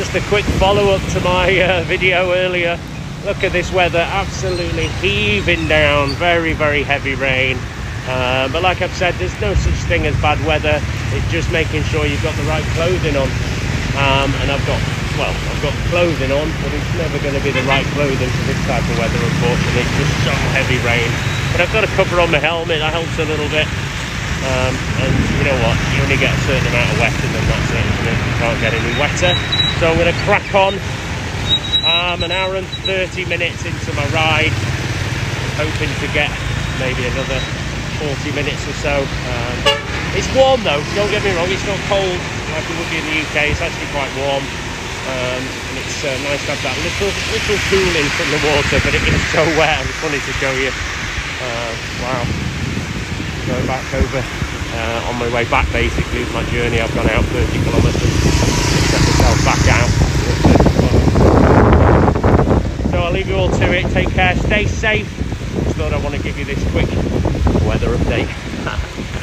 just a quick follow-up to my uh, video earlier. Look at this weather, absolutely heaving down, very, very heavy rain. Uh, but like I've said, there's no such thing as bad weather. It's just making sure you've got the right clothing on. Um, and I've got, well, I've got clothing on, but it's never going to be the right clothing for this type of weather, unfortunately. It's just so heavy rain. But I've got a cover on my helmet, that helps a little bit. Um, and you know what, you only get a certain amount of wet and then that's it, it? You can't get any wetter. So I'm going to crack on. Um, an hour and 30 minutes into my ride, hoping to get maybe another 40 minutes or so. Um, it's warm though, don't get me wrong, it's not cold like it would be in the UK, it's actually quite warm. Um, and it's uh, nice to have that little little cooling from the water, but it is so wet, I wanted to show you. Uh, wow, going back over uh, on my way back basically with my journey, I've gone out 30 kilometres, set myself back all to it. Take care, stay safe. Thought I want to give you this quick weather update.